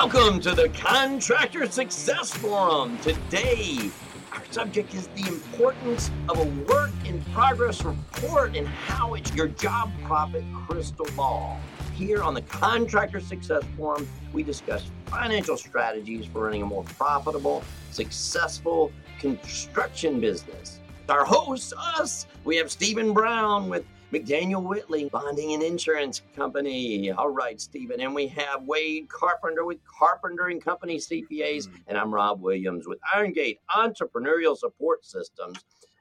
Welcome to the Contractor Success Forum. Today, our subject is the importance of a work in progress report and how it's your job profit crystal ball. Here on the Contractor Success Forum, we discuss financial strategies for running a more profitable, successful construction business. Our hosts, us, we have Stephen Brown with McDaniel Whitley, Bonding and Insurance Company. All right, Stephen. And we have Wade Carpenter with Carpenter and Company CPAs. Mm-hmm. And I'm Rob Williams with Irongate Entrepreneurial Support Systems.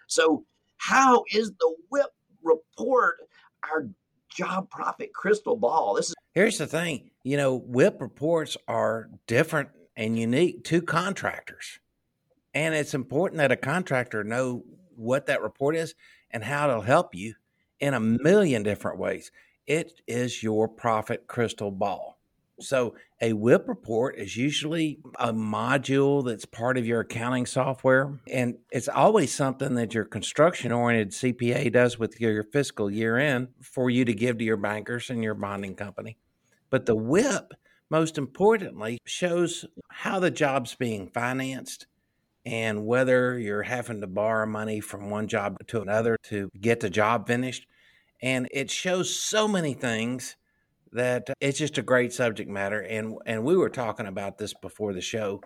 So, how is the WIP report our job profit crystal ball? This is Here's the thing, you know, WIP reports are different and unique to contractors. And it's important that a contractor know what that report is and how it'll help you in a million different ways. It is your profit crystal ball. So, a WIP report is usually a module that's part of your accounting software. And it's always something that your construction oriented CPA does with your fiscal year end for you to give to your bankers and your bonding company. But the WIP, most importantly, shows how the job's being financed and whether you're having to borrow money from one job to another to get the job finished. And it shows so many things that it's just a great subject matter. And and we were talking about this before the show,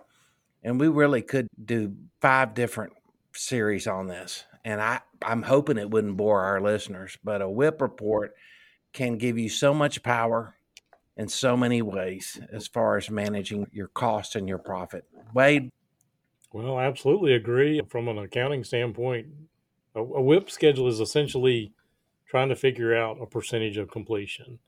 and we really could do five different series on this. And I, I'm hoping it wouldn't bore our listeners, but a WIP report can give you so much power in so many ways as far as managing your cost and your profit. Wade, well, I absolutely agree. From an accounting standpoint, a, a WIP schedule is essentially trying to figure out a percentage of completion.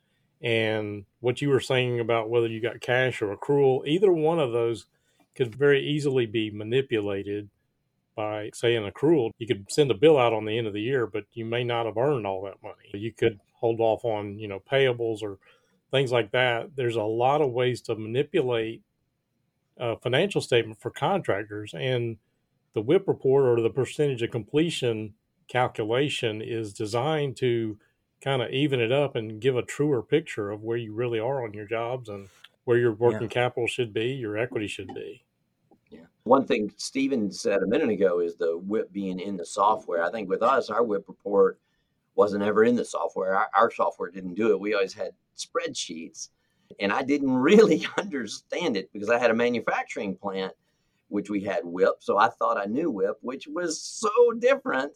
And what you were saying about whether you got cash or accrual, either one of those could very easily be manipulated by, say, an accrual. You could send a bill out on the end of the year, but you may not have earned all that money. You could hold off on, you know, payables or things like that. There's a lot of ways to manipulate uh, financial statement for contractors, and the WIP report or the percentage of completion calculation is designed to kind of even it up and give a truer picture of where you really are on your jobs and where your working yeah. capital should be, your equity should be. Yeah. One thing Stephen said a minute ago is the WIP being in the software. I think with us, our WIP report wasn't ever in the software. Our, our software didn't do it. We always had spreadsheets and I didn't really understand it because I had a manufacturing plant, which we had WIP. So I thought I knew WIP, which was so different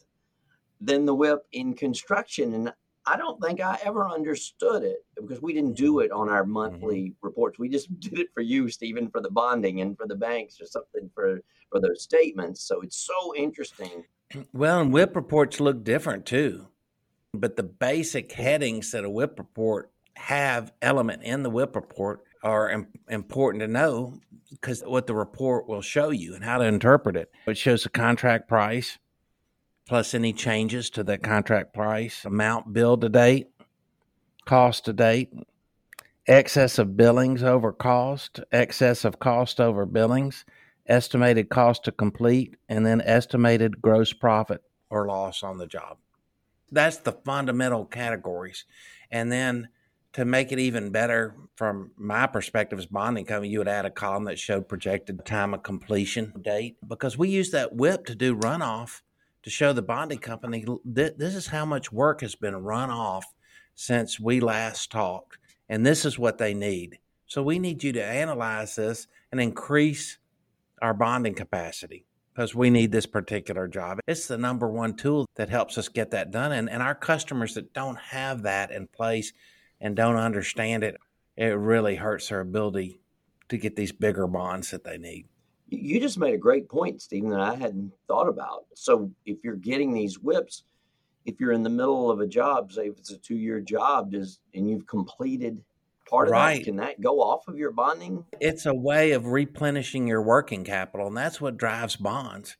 than the WIP in construction. And I don't think I ever understood it because we didn't do it on our monthly mm-hmm. reports. We just did it for you, Stephen, for the bonding and for the banks or something for, for those statements. So it's so interesting. Well, and WIP reports look different too. But the basic headings that a WIP report have element in the WIP report are Im- important to know because what the report will show you and how to interpret it. It shows the contract price plus any changes to that contract price, amount billed to date, cost to date, excess of billings over cost, excess of cost over billings, estimated cost to complete, and then estimated gross profit or loss on the job. That's the fundamental categories. And then to make it even better from my perspective as bonding company, you would add a column that showed projected time of completion date because we use that WIP to do runoff to show the bonding company that this is how much work has been run off since we last talked, and this is what they need. So we need you to analyze this and increase our bonding capacity because we need this particular job. It's the number one tool that helps us get that done. And, and our customers that don't have that in place and don't understand it, it really hurts their ability to get these bigger bonds that they need. You just made a great point, Stephen, that I hadn't thought about. So if you're getting these WIPs, if you're in the middle of a job, say if it's a two year job, does and you've completed part of right. that, can that go off of your bonding? It's a way of replenishing your working capital, and that's what drives bonds.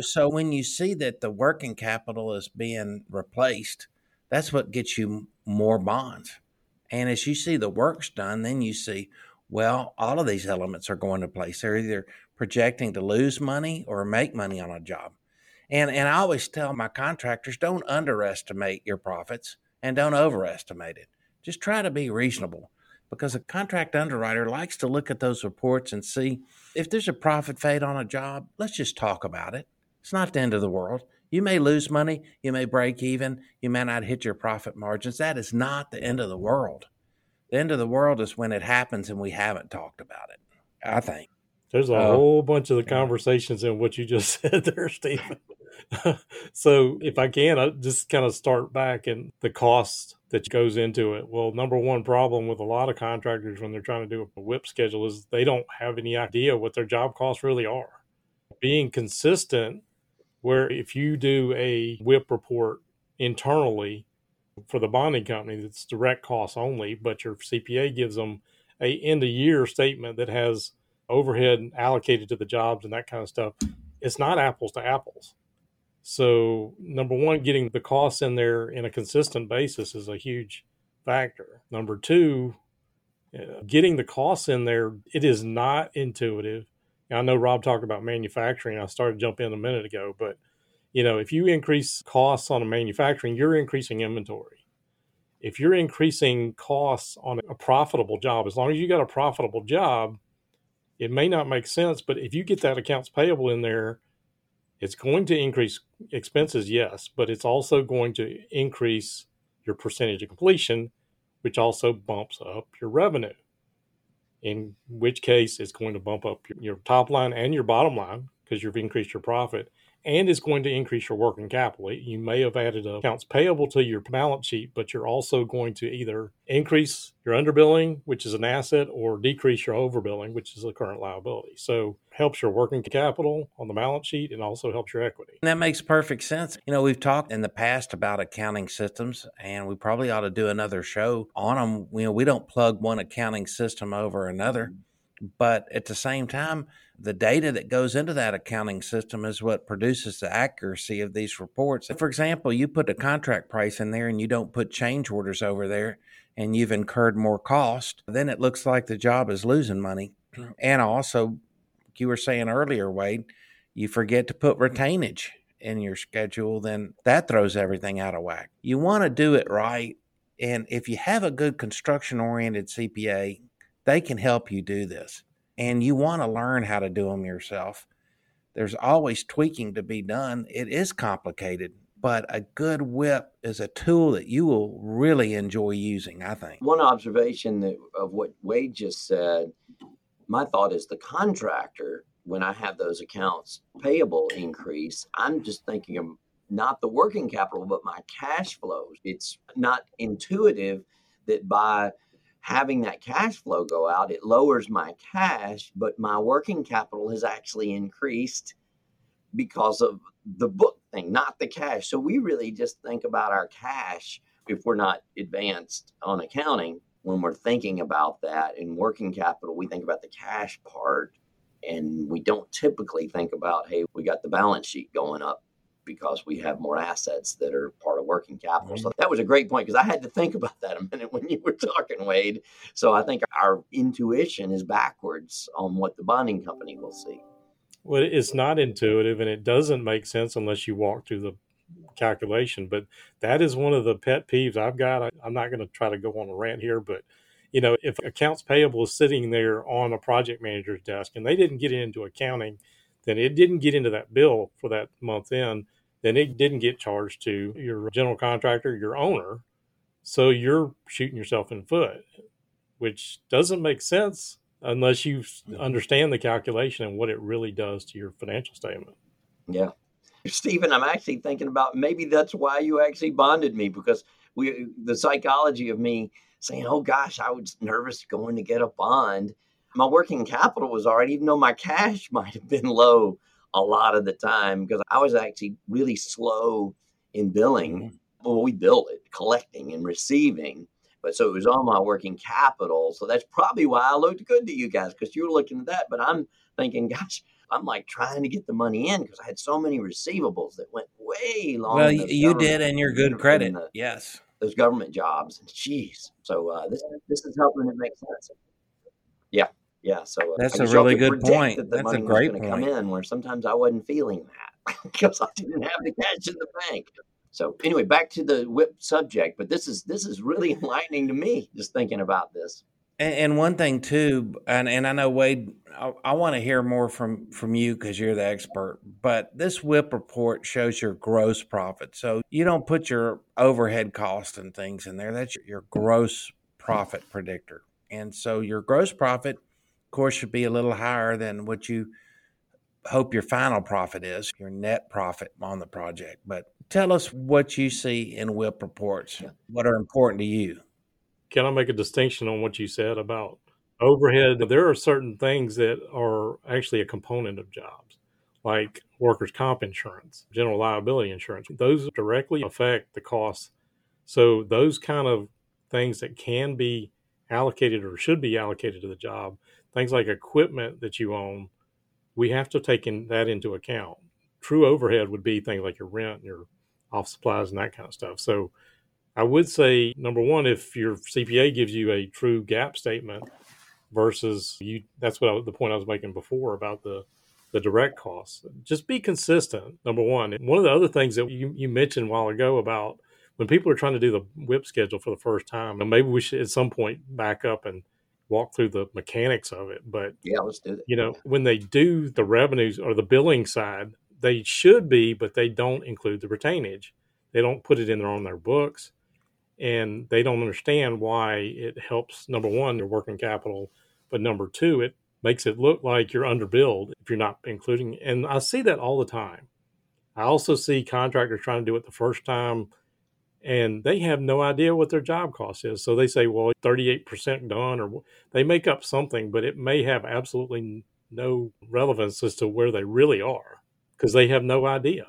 So when you see that the working capital is being replaced, that's what gets you more bonds. And as you see the work's done, then you see, well, all of these elements are going to place. They're either projecting to lose money or make money on a job. And and I always tell my contractors, don't underestimate your profits and don't overestimate it. Just try to be reasonable because a contract underwriter likes to look at those reports and see if there's a profit fade on a job, let's just talk about it. It's not the end of the world. You may lose money, you may break even, you may not hit your profit margins. That is not the end of the world. The end of the world is when it happens and we haven't talked about it, I think. There's a uh, whole bunch of the conversations in what you just said there, Stephen. so, if I can, I just kind of start back and the cost that goes into it. Well, number one problem with a lot of contractors when they're trying to do a WIP schedule is they don't have any idea what their job costs really are. Being consistent, where if you do a WIP report internally for the bonding company, that's direct costs only, but your CPA gives them a end of year statement that has overhead allocated to the jobs and that kind of stuff. It's not apples to apples. So, number one, getting the costs in there in a consistent basis is a huge factor. Number two, uh, getting the costs in there, it is not intuitive. I know Rob talked about manufacturing. I started jumping in a minute ago, but you know, if you increase costs on a manufacturing, you're increasing inventory. If you're increasing costs on a profitable job, as long as you got a profitable job, it may not make sense, but if you get that accounts payable in there it's going to increase expenses, yes, but it's also going to increase your percentage of completion, which also bumps up your revenue. In which case, it's going to bump up your top line and your bottom line because you've increased your profit and it's going to increase your working capital. You may have added accounts payable to your balance sheet, but you're also going to either increase your underbilling, which is an asset, or decrease your overbilling, which is a current liability. So helps your working capital on the balance sheet and also helps your equity. That makes perfect sense. You know, we've talked in the past about accounting systems and we probably ought to do another show on them. You know, we don't plug one accounting system over another, but at the same time, the data that goes into that accounting system is what produces the accuracy of these reports. For example, you put a contract price in there and you don't put change orders over there and you've incurred more cost, then it looks like the job is losing money. And also, you were saying earlier, Wade, you forget to put retainage in your schedule, then that throws everything out of whack. You want to do it right. And if you have a good construction oriented CPA, they can help you do this and you want to learn how to do them yourself, there's always tweaking to be done. It is complicated, but a good WIP is a tool that you will really enjoy using, I think. One observation that, of what Wade just said, my thought is the contractor, when I have those accounts payable increase, I'm just thinking of not the working capital, but my cash flows. It's not intuitive that by having that cash flow go out, it lowers my cash, but my working capital has actually increased because of the book thing, not the cash. So we really just think about our cash if we're not advanced on accounting. When we're thinking about that in working capital, we think about the cash part and we don't typically think about, hey, we got the balance sheet going up because we have more assets that are part of working capital. So that was a great point because I had to think about that a minute when you were talking, Wade. So I think our intuition is backwards on what the bonding company will see. Well, it's not intuitive and it doesn't make sense unless you walk through the calculation. But that is one of the pet peeves I've got. I, I'm not going to try to go on a rant here, but you know, if accounts payable is sitting there on a project manager's desk and they didn't get into accounting then it didn't get into that bill for that month in, then it didn't get charged to your general contractor, your owner. So you're shooting yourself in the foot, which doesn't make sense unless you understand the calculation and what it really does to your financial statement. Yeah. Stephen, I'm actually thinking about maybe that's why you actually bonded me because we the psychology of me saying, "Oh gosh, I was nervous going to get a bond." My working capital was already, even though my cash might have been low a lot of the time, because I was actually really slow in billing. Mm-hmm. Well, we bill it, collecting and receiving. But so it was all my working capital. So that's probably why I looked good to you guys because you were looking at that. But I'm thinking, gosh, I'm like trying to get the money in because I had so many receivables that went way long. Well, you did, and you're good credit. The, yes, those government jobs. Jeez. so uh, this this is helping it make sense. Yeah, yeah, so uh, that's a really good point. That that's a great point. Come in where sometimes I wasn't feeling that because I didn't have the cash in the bank. So anyway, back to the WIP subject, but this is this is really enlightening to me just thinking about this. And, and one thing too, and, and I know Wade, I, I want to hear more from from you because you're the expert. But this WIP report shows your gross profit, so you don't put your overhead cost and things in there. That's your, your gross profit predictor, and so your gross profit, of course, should be a little higher than what you hope your final profit is, your net profit on the project. But tell us what you see in WIP reports. Yeah. What are important to you? Can I make a distinction on what you said about overhead? There are certain things that are actually a component of jobs, like workers' comp insurance, general liability insurance. Those directly affect the cost. So those kind of things that can be allocated or should be allocated to the job, things like equipment that you own, we have to take in that into account. True overhead would be things like your rent, and your office supplies, and that kind of stuff. So I would say number one, if your CPA gives you a true GAAP statement versus you, that's what I, the point I was making before about the the direct costs. Just be consistent. Number one. And one of the other things that you, you mentioned a while ago about when people are trying to do the WIP schedule for the first time, and maybe we should at some point back up and walk through the mechanics of it. But yeah, let's do it. You know, when they do the revenues or the billing side, they should be, but they don't include the retainage. They don't put it in there on their books and they don't understand why it helps number one your working capital but number two it makes it look like you're underbilled if you're not including and i see that all the time i also see contractors trying to do it the first time and they have no idea what their job cost is so they say well 38% done or they make up something but it may have absolutely no relevance as to where they really are because they have no idea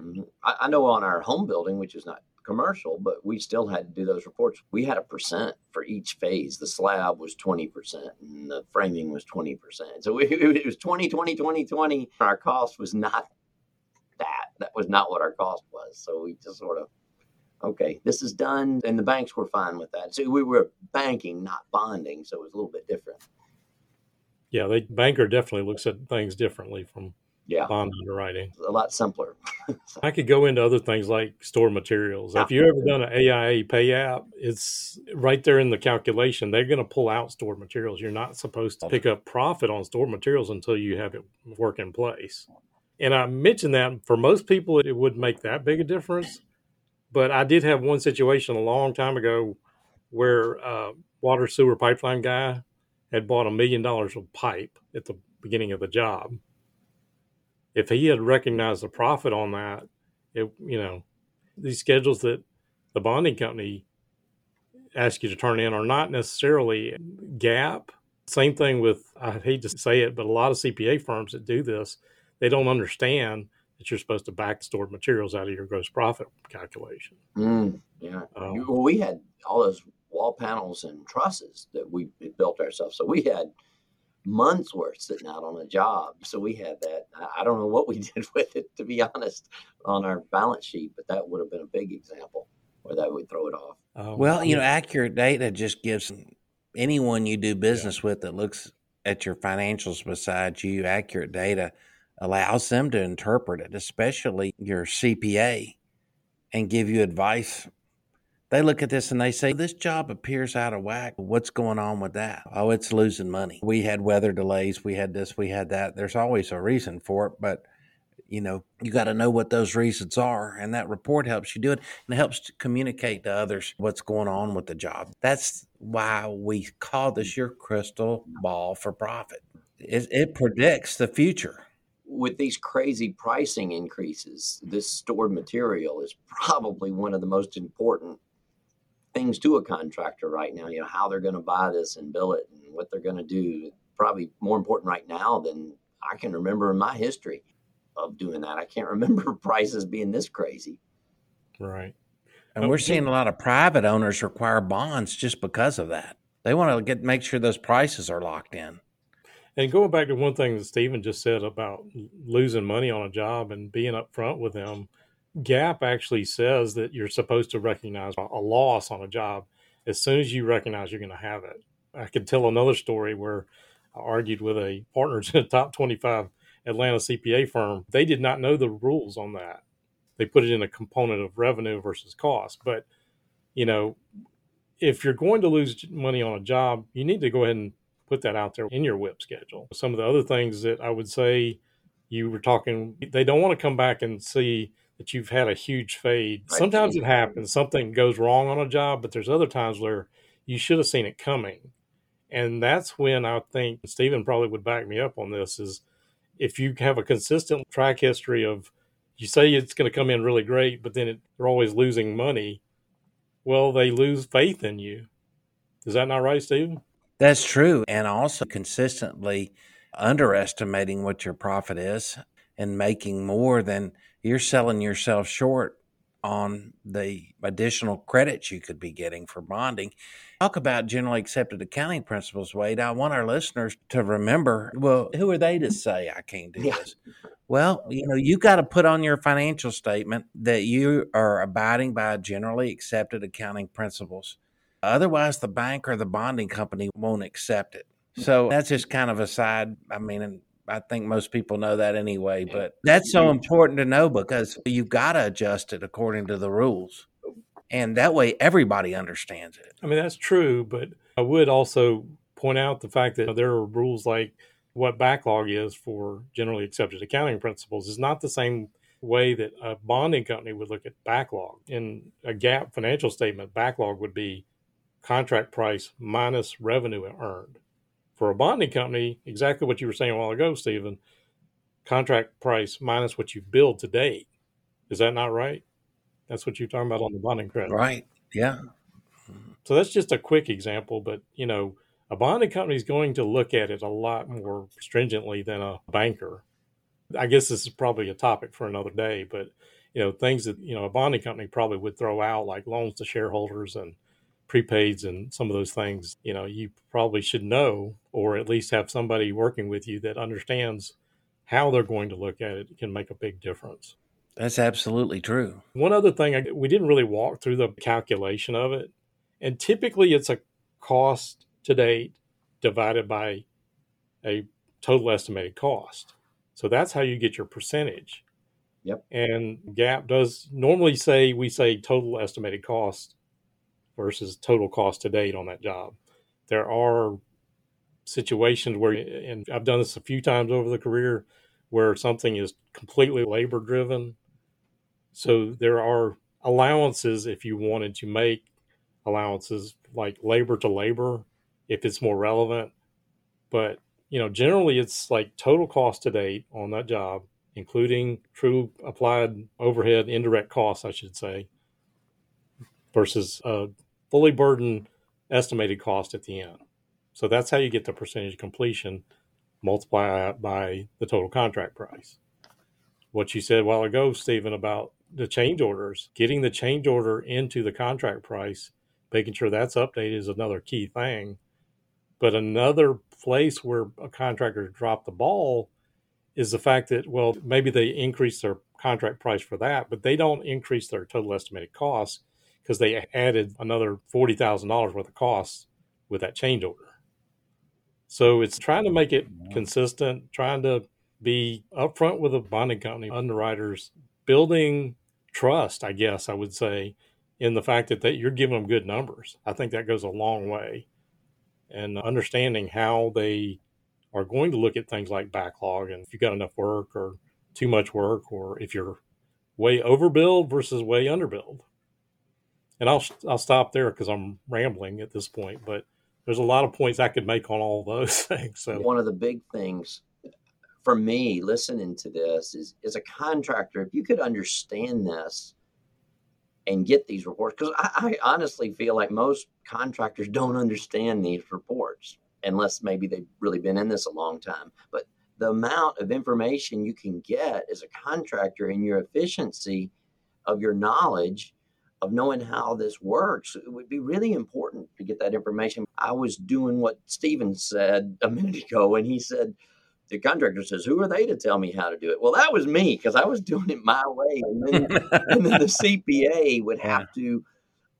mm-hmm. I know on our home building, which is not commercial, but we still had to do those reports. We had a percent for each phase. The slab was 20% and the framing was 20%. So it was 20, 20, 20, 20. Our cost was not that. That was not what our cost was. So we just sort of, okay, this is done. And the banks were fine with that. So we were banking, not bonding. So it was a little bit different. Yeah, the banker definitely looks at things differently from yeah. bond underwriting. A lot simpler. I could go into other things like store materials. If you ever done an AIA pay app, it's right there in the calculation. They're going to pull out store materials. You're not supposed to pick up profit on store materials until you have it work in place. And I mentioned that for most people, it wouldn't make that big a difference. But I did have one situation a long time ago where a water sewer pipeline guy had bought a million dollars of pipe at the beginning of the job if he had recognized the profit on that, it you know, these schedules that the bonding company asks you to turn in are not necessarily GAAP. Same thing with I hate to say it, but a lot of CPA firms that do this, they don't understand that you're supposed to back stored materials out of your gross profit calculation. Mm, yeah. Um, well, we had all those wall panels and trusses that we built ourselves. So we had months worth sitting out on a job. So we had that. I don't know what we did with it, to be honest, on our balance sheet, but that would have been a big example where that would throw it off. Oh, well, you know, accurate data just gives anyone you do business yeah. with that looks at your financials besides you, accurate data allows them to interpret it, especially your CPA, and give you advice they look at this and they say, This job appears out of whack. What's going on with that? Oh, it's losing money. We had weather delays. We had this, we had that. There's always a reason for it, but you know, you got to know what those reasons are. And that report helps you do it and it helps to communicate to others what's going on with the job. That's why we call this your crystal ball for profit. It, it predicts the future with these crazy pricing increases, mm-hmm. this stored material is probably one of the most important things to a contractor right now. You know how they're going to buy this and bill it, and what they're going to do. Probably more important right now than I can remember in my history of doing that. I can't remember prices being this crazy. Right. And we're seeing a lot of private owners require bonds just because of that. They want to get make sure those prices are locked in. And going back to one thing that Stephen just said about losing money on a job and being upfront with them, GAAP actually says that you're supposed to recognize a loss on a job as soon as you recognize you're going to have it. I could tell another story where I argued with a partner in a top 25 Atlanta CPA firm. They did not know the rules on that. They put it in a component of revenue versus cost. But, you know, if you're going to lose money on a job, you need to go ahead and put that out there in your WIP schedule. Some of the other things that I would say you were talking, they don't want to come back and see that you've had a huge fade. Right. Sometimes it happens, something goes wrong on a job, but there's other times where you should have seen it coming. And that's when I think Stephen probably would back me up on this is if you have a consistent track history of you say it's going to come in really great, but then it, they're always losing money. Well, they lose faith in you. Is that not right, Stephen? That's true. And also consistently underestimating what your profit is and making more than you're selling yourself short on the additional credits you could be getting for bonding. Talk about generally accepted accounting principles, Wade. I want our listeners to remember well, who are they to say I can't do yeah. this? Well, you know, you got to put on your financial statement that you are abiding by generally accepted accounting principles. Otherwise, the bank or the bonding company won't accept it. Hmm. So that's just kind of a side. I mean, I think most people know that anyway, but that's so important to know because you've got to adjust it according to the rules. And that way everybody understands it. I mean, that's true, but I would also point out the fact that there are rules like what backlog is for generally accepted accounting principles is not the same way that a bonding company would look at backlog. In a GAAP financial statement, backlog would be contract price minus revenue earned. For a bonding company, exactly what you were saying a while ago, Stephen, contract price minus what you've billed to date. Is that not right? That's what you're talking about on the bonding credit. Right. Yeah. So that's just a quick example, but you know, a bonding company is going to look at it a lot more stringently than a banker. I guess this is probably a topic for another day, but you know, things that you know a bonding company probably would throw out like loans to shareholders and prepaids and some of those things, you know, you probably should know or at least have somebody working with you that understands how they're going to look at it can make a big difference. That's absolutely true. One other thing, I, we didn't really walk through the calculation of it. And typically it's a cost to date divided by a total estimated cost. So that's how you get your percentage. Yep. And GAAP does normally say we say total estimated cost versus total cost to date on that job. There are situations where, and I've done this a few times over the career, where something is completely labor driven. So there are allowances if you wanted to make allowances like labor to labor if it's more relevant. But, you know, generally it's like total cost to date on that job, including true applied overhead, indirect costs, I should say, versus uh, fully burdened estimated cost at the end. So that's how you get the percentage completion, multiply by the total contract price. What you said a while ago, Stephen, about the change orders, getting the change order into the contract price, making sure that's updated is another key thing. But another place where a contractor dropped the ball is the fact that, well, maybe they increase their contract price for that, but they don't increase their total estimated costs because they added another $40,000 worth of costs with that change order. So it's trying to make it consistent, trying to be upfront with the bonding company underwriters, building trust, I guess I would say, in the fact that they, you're giving them good numbers. I think that goes a long way. And understanding how they are going to look at things like backlog and if you've got enough work or too much work, or if you're way overbilled versus way underbilled and I'll I'll stop there because I'm rambling at this point. But there's a lot of points I could make on all those things. So one of the big things for me listening to this is as a contractor, if you could understand this and get these reports, because I, I honestly feel like most contractors don't understand these reports unless maybe they've really been in this a long time. But the amount of information you can get as a contractor and your efficiency of your knowledge of knowing how this works. It would be really important to get that information. I was doing what Stephen said a minute ago, and he said, the contractor says, Who are they to tell me how to do it? Well, that was me because I was doing it my way. And then, and then the CPA would have to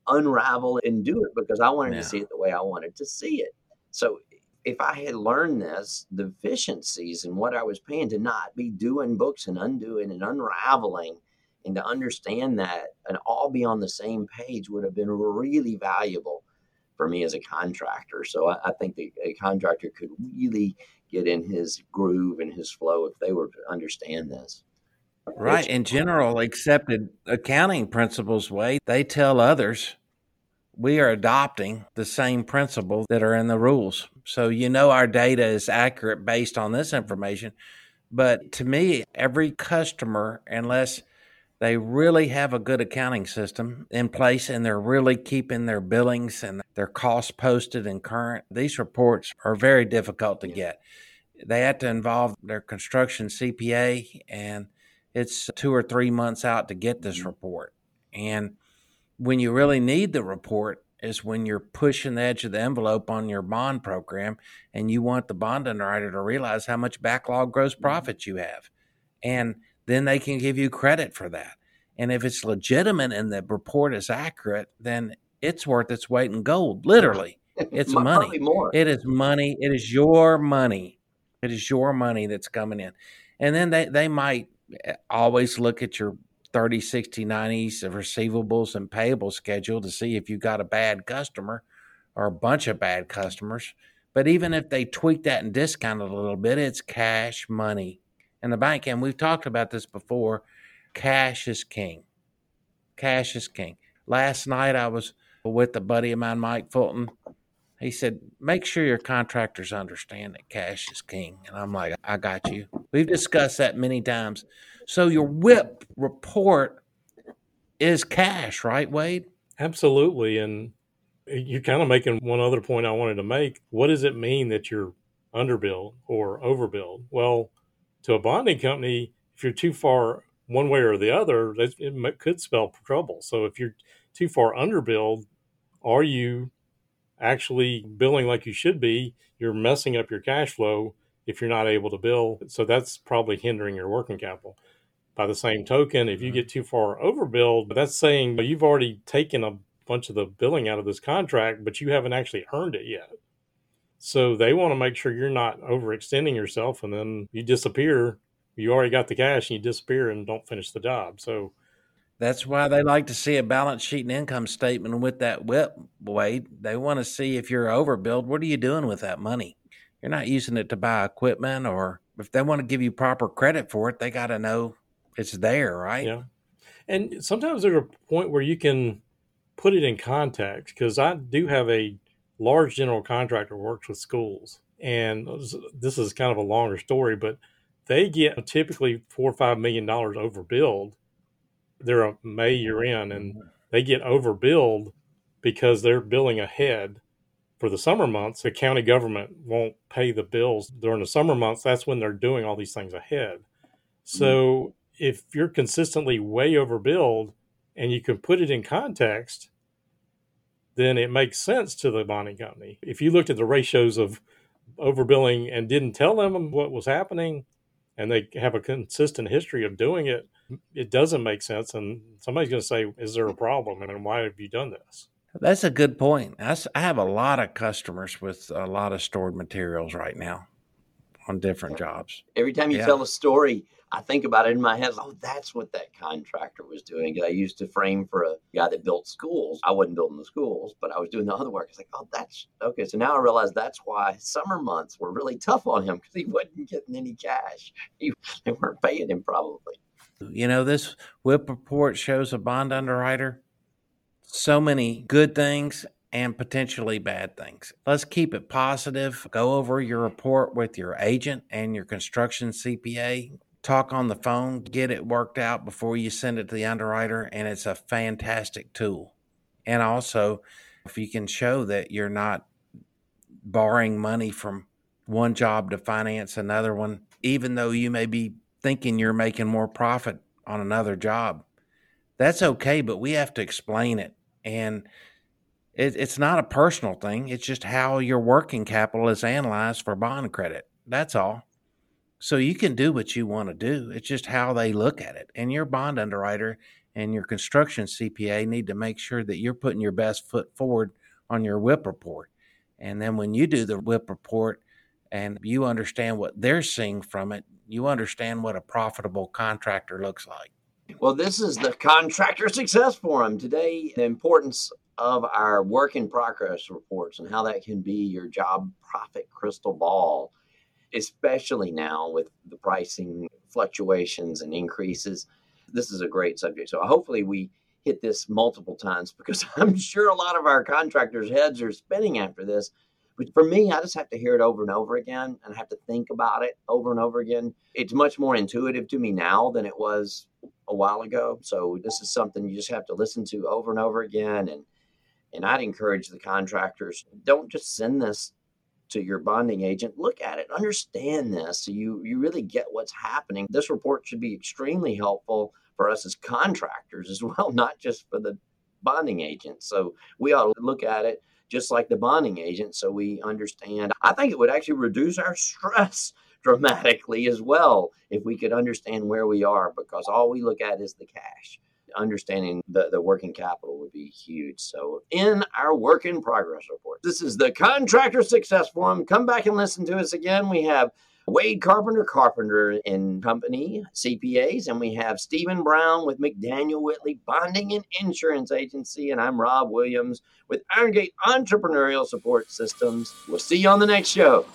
unravel and do it because I wanted yeah. to see it the way I wanted to see it. So if I had learned this, the efficiencies and what I was paying to not be doing books and undoing and unraveling and to understand that and all be on the same page would have been really valuable for me as a contractor. So I, I think the, a contractor could really get in his groove and his flow if they were to understand this. Right. In general, accepted accounting principles way, they tell others we are adopting the same principles that are in the rules. So you know our data is accurate based on this information. But to me, every customer, unless they really have a good accounting system in place and they're really keeping their billings and their costs posted and current, these reports are very difficult to get. They have to involve their construction CPA, and it's two or three months out to get this mm-hmm. report. And when you really need the report is when you're pushing the edge of the envelope on your bond program and you want the bond underwriter to realize how much backlog gross mm-hmm. profits you have. And then they can give you credit for that. And if it's legitimate and the report is accurate, then it's worth its weight in gold. Literally, it's money. It is money. It is your money. It is your money that's coming in. And then they, they might eh, always look at your 30, 60, 90s of receivables and payable schedule to see if you got a bad customer or a bunch of bad customers. But even if they tweak that and discount it a little bit, it's cash money. And the bank, and we've talked about this before, cash is king. Cash is king. Last night I was with a buddy of mine, Mike Fulton. He said, make sure your contractors understand that cash is king. And I'm like, I got you. We've discussed that many times. So your WIP report is cash, right, Wade? Absolutely. And you're kind of making one other point I wanted to make. What does it mean that you're underbilled or overbilled? Well, to a bonding company, if you're too far one way or the other, it could spell trouble. So if you're too far underbilled, are you actually billing like you should be? You're messing up your cash flow if you're not able to bill. So that's probably hindering your working capital. By the same token, if you mm-hmm. get too far overbilled, that's saying you've already taken a bunch of the billing out of this contract, but you haven't actually earned it yet. So they want to make sure you're not overextending yourself and then you disappear. You already got the cash and you disappear and don't finish the job. So that's why they like to see a balance sheet and income statement with that WIP, Wade. They want to see if you're overbilled. What are you doing with that money? You're not using it to buy equipment, or if they want to give you proper credit for it, they got to know it's there, right? Yeah. And sometimes there's a point where you can put it in context because I do have a large general contractor works with schools, and this is kind of a longer story, but they get typically four or five million dollars overbilled. They're a May year in, and mm-hmm. they get overbilled because they're billing ahead for the summer months. The county government won't pay the bills during the summer months. That's when they're doing all these things ahead. So if you're consistently way overbilled and you can put it in context, then it makes sense to the bonding company. If you looked at the ratios of overbilling and didn't tell them what was happening, and they have a consistent history of doing it, it doesn't make sense. And somebody's going to say, Is there a problem? And why have you done this? That's a good point. I have a lot of customers with a lot of stored materials right now on different jobs. Every time you yeah. tell a story, I think about it in my head. Oh, that's what that contractor was doing. I used to frame for a guy that built schools. I wasn't building the schools, but I was doing the other work. It's like, oh, that's okay. So now I realize that's why summer months were really tough on him because he wasn't getting any cash. He, they weren't paying him probably. You know, this WIP report shows a bond underwriter so many good things and potentially bad things. Let's keep it positive. Go over your report with your agent and your construction CPA talk on the phone, get it worked out before you send it to the underwriter, and it's a fantastic tool. And also, if you can show that you're not borrowing money from one job to finance another one, even though you may be thinking you're making more profit on another job, that's okay, but we have to explain it. And it, it's not a personal thing, it's just how your working capital is analyzed for bond credit. That's all. So you can do what you want to do. It's just how they look at it. And your bond underwriter and your construction CPA need to make sure that you're putting your best foot forward on your WIP report. And then when you do the WIP report and you understand what they're seeing from it, you understand what a profitable contractor looks like. Well, this is the Contractor Success Forum. Today, the importance of our work in progress reports and how that can be your job profit crystal ball, especially now with the pricing fluctuations and increases. This is a great subject. So hopefully we hit this multiple times because I'm sure a lot of our contractors' heads are spinning after this. But for me, I just have to hear it over and over again and have to think about it over and over again. It's much more intuitive to me now than it was a while ago. So this is something you just have to listen to over and over again. And and I'd encourage the contractors, don't just send this to your bonding agent. Look at it, understand this so you, you really get what's happening. This report should be extremely helpful for us as contractors as well, not just for the bonding agent. So we ought to look at it just like the bonding agent so we understand. I think it would actually reduce our stress dramatically as well if we could understand where we are because all we look at is the cash understanding the, the working capital would be huge. So, in our work in progress report, this is the Contractor Success Forum. Come back and listen to us again. We have Wade Carpenter, Carpenter and Company, CPAs, and we have Stephen Brown with McDaniel Whitley Bonding and Insurance Agency, and I'm Rob Williams with Irongate Entrepreneurial Support Systems. We'll see you on the next show.